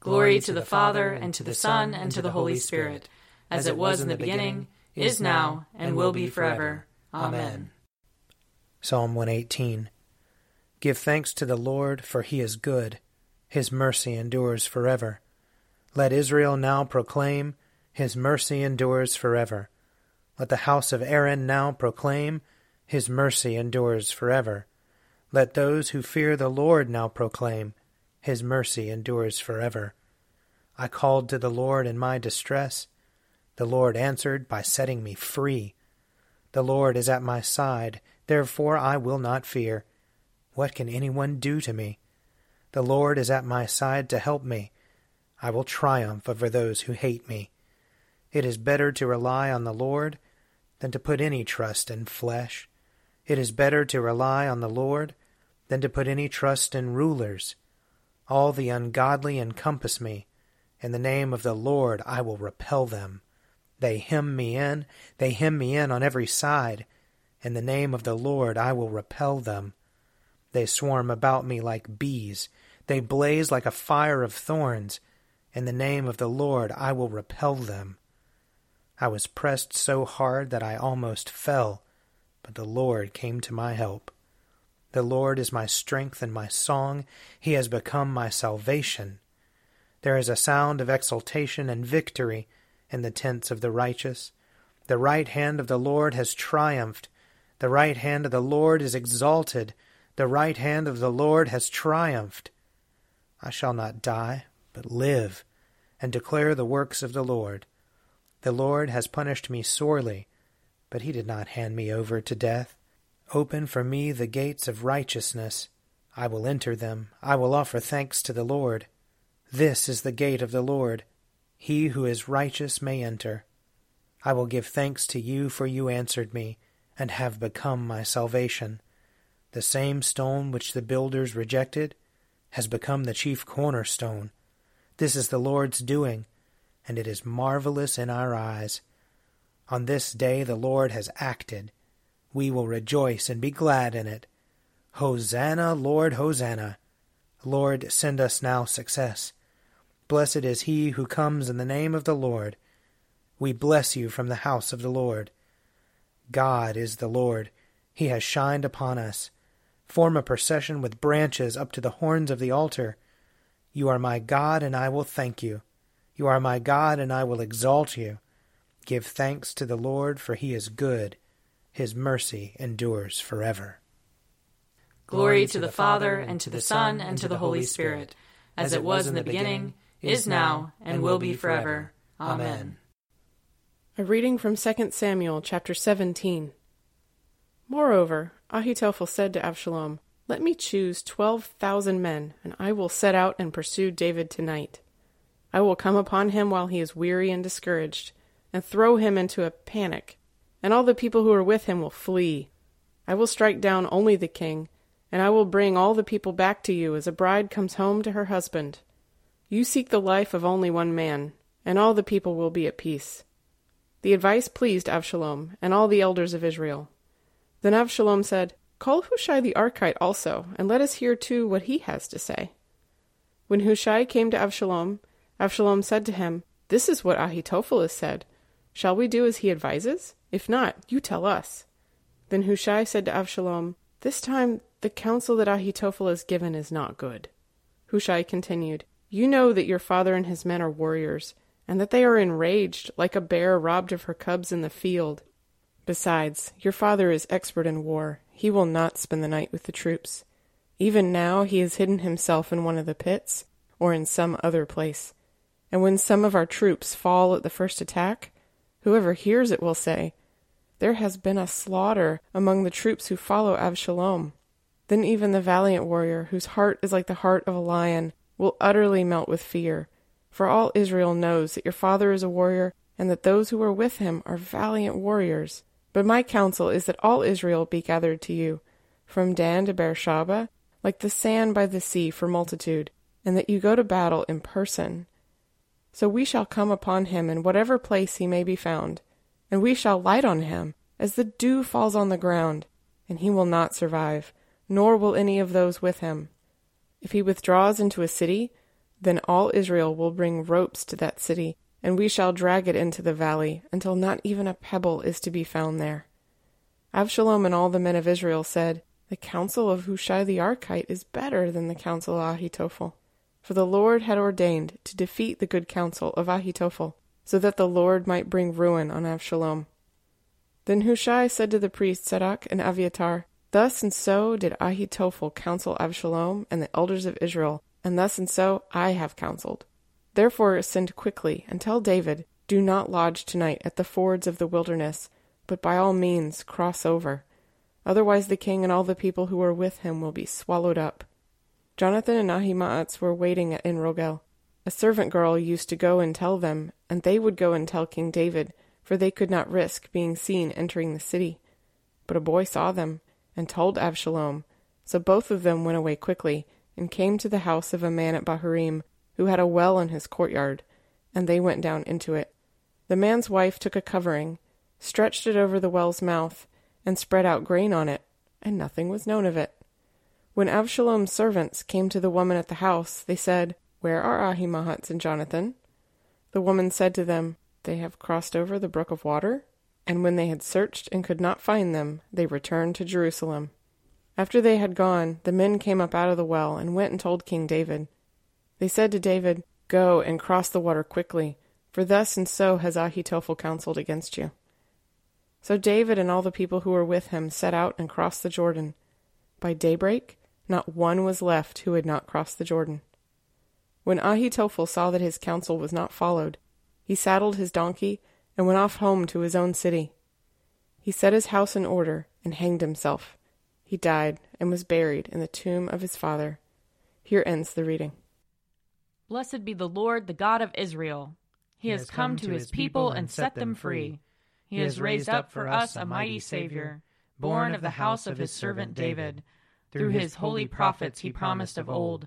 Glory to the Father, and to the Son, and to the Holy Spirit, as it was in the beginning, is now, and will be forever. Amen. Psalm 118 Give thanks to the Lord, for he is good. His mercy endures forever. Let Israel now proclaim, His mercy endures forever. Let the house of Aaron now proclaim, His mercy endures forever. Let those who fear the Lord now proclaim, his mercy endures forever. I called to the Lord in my distress. The Lord answered by setting me free. The Lord is at my side, therefore I will not fear. What can anyone do to me? The Lord is at my side to help me. I will triumph over those who hate me. It is better to rely on the Lord than to put any trust in flesh. It is better to rely on the Lord than to put any trust in rulers. All the ungodly encompass me. In the name of the Lord I will repel them. They hem me in, they hem me in on every side. In the name of the Lord I will repel them. They swarm about me like bees, they blaze like a fire of thorns. In the name of the Lord I will repel them. I was pressed so hard that I almost fell, but the Lord came to my help. The Lord is my strength and my song. He has become my salvation. There is a sound of exultation and victory in the tents of the righteous. The right hand of the Lord has triumphed. The right hand of the Lord is exalted. The right hand of the Lord has triumphed. I shall not die, but live, and declare the works of the Lord. The Lord has punished me sorely, but he did not hand me over to death. Open for me the gates of righteousness. I will enter them. I will offer thanks to the Lord. This is the gate of the Lord. He who is righteous may enter. I will give thanks to you, for you answered me, and have become my salvation. The same stone which the builders rejected has become the chief cornerstone. This is the Lord's doing, and it is marvelous in our eyes. On this day the Lord has acted we will rejoice and be glad in it. Hosanna, Lord, Hosanna. Lord, send us now success. Blessed is he who comes in the name of the Lord. We bless you from the house of the Lord. God is the Lord. He has shined upon us. Form a procession with branches up to the horns of the altar. You are my God, and I will thank you. You are my God, and I will exalt you. Give thanks to the Lord, for he is good his mercy endures forever. Glory to the Father, and to the Son, and to the Holy Spirit, as it was in the beginning, is now, and will be forever. Amen. A reading from 2 Samuel chapter 17. Moreover, Ahitophel said to Absalom, Let me choose twelve thousand men, and I will set out and pursue David tonight. I will come upon him while he is weary and discouraged, and throw him into a panic and all the people who are with him will flee. I will strike down only the king, and I will bring all the people back to you as a bride comes home to her husband. You seek the life of only one man, and all the people will be at peace. The advice pleased Avshalom and all the elders of Israel. Then Avshalom said, Call Hushai the Archite also, and let us hear too what he has to say. When Hushai came to Avshalom, Avshalom said to him, This is what Ahitophel has said. Shall we do as he advises? If not, you tell us. Then Hushai said to Avshalom, This time the counsel that Ahitophel has given is not good. Hushai continued, You know that your father and his men are warriors, and that they are enraged like a bear robbed of her cubs in the field. Besides, your father is expert in war. He will not spend the night with the troops. Even now he has hidden himself in one of the pits, or in some other place. And when some of our troops fall at the first attack, whoever hears it will say, There has been a slaughter among the troops who follow Avshalom. Then even the valiant warrior, whose heart is like the heart of a lion, will utterly melt with fear. For all Israel knows that your father is a warrior, and that those who are with him are valiant warriors. But my counsel is that all Israel be gathered to you, from Dan to Beersheba, like the sand by the sea for multitude, and that you go to battle in person. So we shall come upon him in whatever place he may be found, and we shall light on him as the dew falls on the ground, and he will not survive, nor will any of those with him. If he withdraws into a city, then all Israel will bring ropes to that city, and we shall drag it into the valley, until not even a pebble is to be found there. Avshalom and all the men of Israel said, The counsel of Hushai the Archite is better than the counsel of Ahitophel. For the Lord had ordained to defeat the good counsel of Ahitophel, so that the Lord might bring ruin on Avshalom. Then Hushai said to the priests Zadok and Abiathar, Thus and so did Ahitophel counsel Absalom and the elders of Israel, and thus and so I have counseled. Therefore ascend quickly, and tell David, Do not lodge tonight at the fords of the wilderness, but by all means cross over. Otherwise the king and all the people who are with him will be swallowed up. Jonathan and Ahimaaz were waiting at Enrogel. A servant girl used to go and tell them, and they would go and tell King David, for they could not risk being seen entering the city. But a boy saw them and told Avshalom. So both of them went away quickly, and came to the house of a man at Bahurim, who had a well in his courtyard, and they went down into it. The man's wife took a covering, stretched it over the well's mouth, and spread out grain on it, and nothing was known of it. When Avshalom's servants came to the woman at the house, they said, Where are Ahimaaz and Jonathan? The woman said to them, They have crossed over the brook of water and when they had searched and could not find them, they returned to Jerusalem. After they had gone, the men came up out of the well and went and told King David. They said to David, Go and cross the water quickly, for thus and so has Ahitophel counseled against you. So David and all the people who were with him set out and crossed the Jordan. By daybreak, not one was left who had not crossed the Jordan. When Ahitophel saw that his counsel was not followed, he saddled his donkey and went off home to his own city. He set his house in order and hanged himself. He died and was buried in the tomb of his father. Here ends the reading. Blessed be the Lord, the God of Israel. He, he has come, come to his people and set them free. He has raised up for us a mighty Savior, born of the house of his servant David. Through his holy prophets he promised of old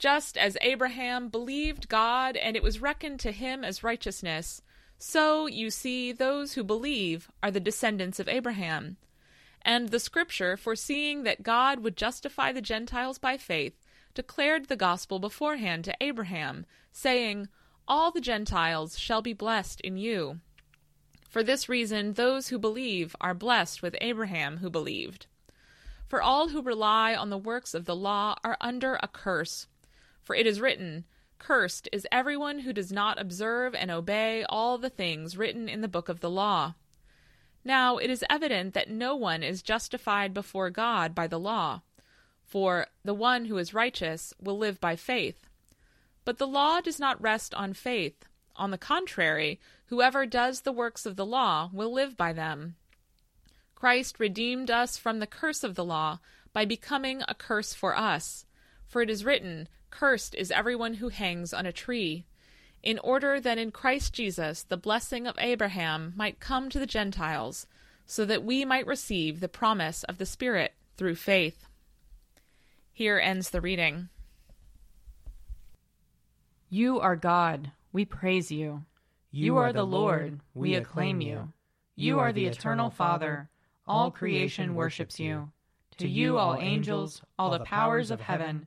Just as Abraham believed God, and it was reckoned to him as righteousness, so, you see, those who believe are the descendants of Abraham. And the Scripture, foreseeing that God would justify the Gentiles by faith, declared the gospel beforehand to Abraham, saying, All the Gentiles shall be blessed in you. For this reason, those who believe are blessed with Abraham who believed. For all who rely on the works of the law are under a curse. For it is written, Cursed is everyone who does not observe and obey all the things written in the book of the law. Now it is evident that no one is justified before God by the law, for the one who is righteous will live by faith. But the law does not rest on faith. On the contrary, whoever does the works of the law will live by them. Christ redeemed us from the curse of the law by becoming a curse for us. For it is written, Cursed is everyone who hangs on a tree, in order that in Christ Jesus the blessing of Abraham might come to the Gentiles, so that we might receive the promise of the Spirit through faith. Here ends the reading. You are God, we praise you. You are the Lord, we acclaim you. You are the eternal Father, all creation worships you. To you, all angels, all the powers of heaven,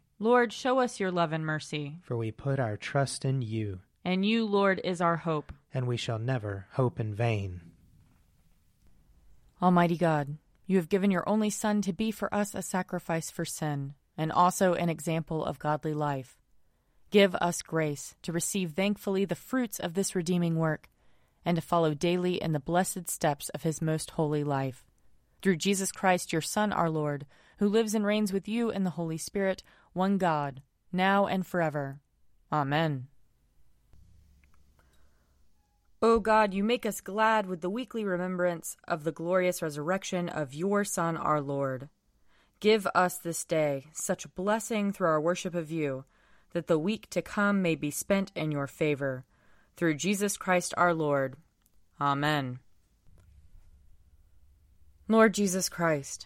Lord, show us your love and mercy. For we put our trust in you. And you, Lord, is our hope. And we shall never hope in vain. Almighty God, you have given your only Son to be for us a sacrifice for sin, and also an example of godly life. Give us grace to receive thankfully the fruits of this redeeming work, and to follow daily in the blessed steps of his most holy life. Through Jesus Christ, your Son, our Lord, who lives and reigns with you in the Holy Spirit, one God, now and forever. Amen. O God, you make us glad with the weekly remembrance of the glorious resurrection of your Son, our Lord. Give us this day such blessing through our worship of you, that the week to come may be spent in your favor. Through Jesus Christ our Lord. Amen. Lord Jesus Christ,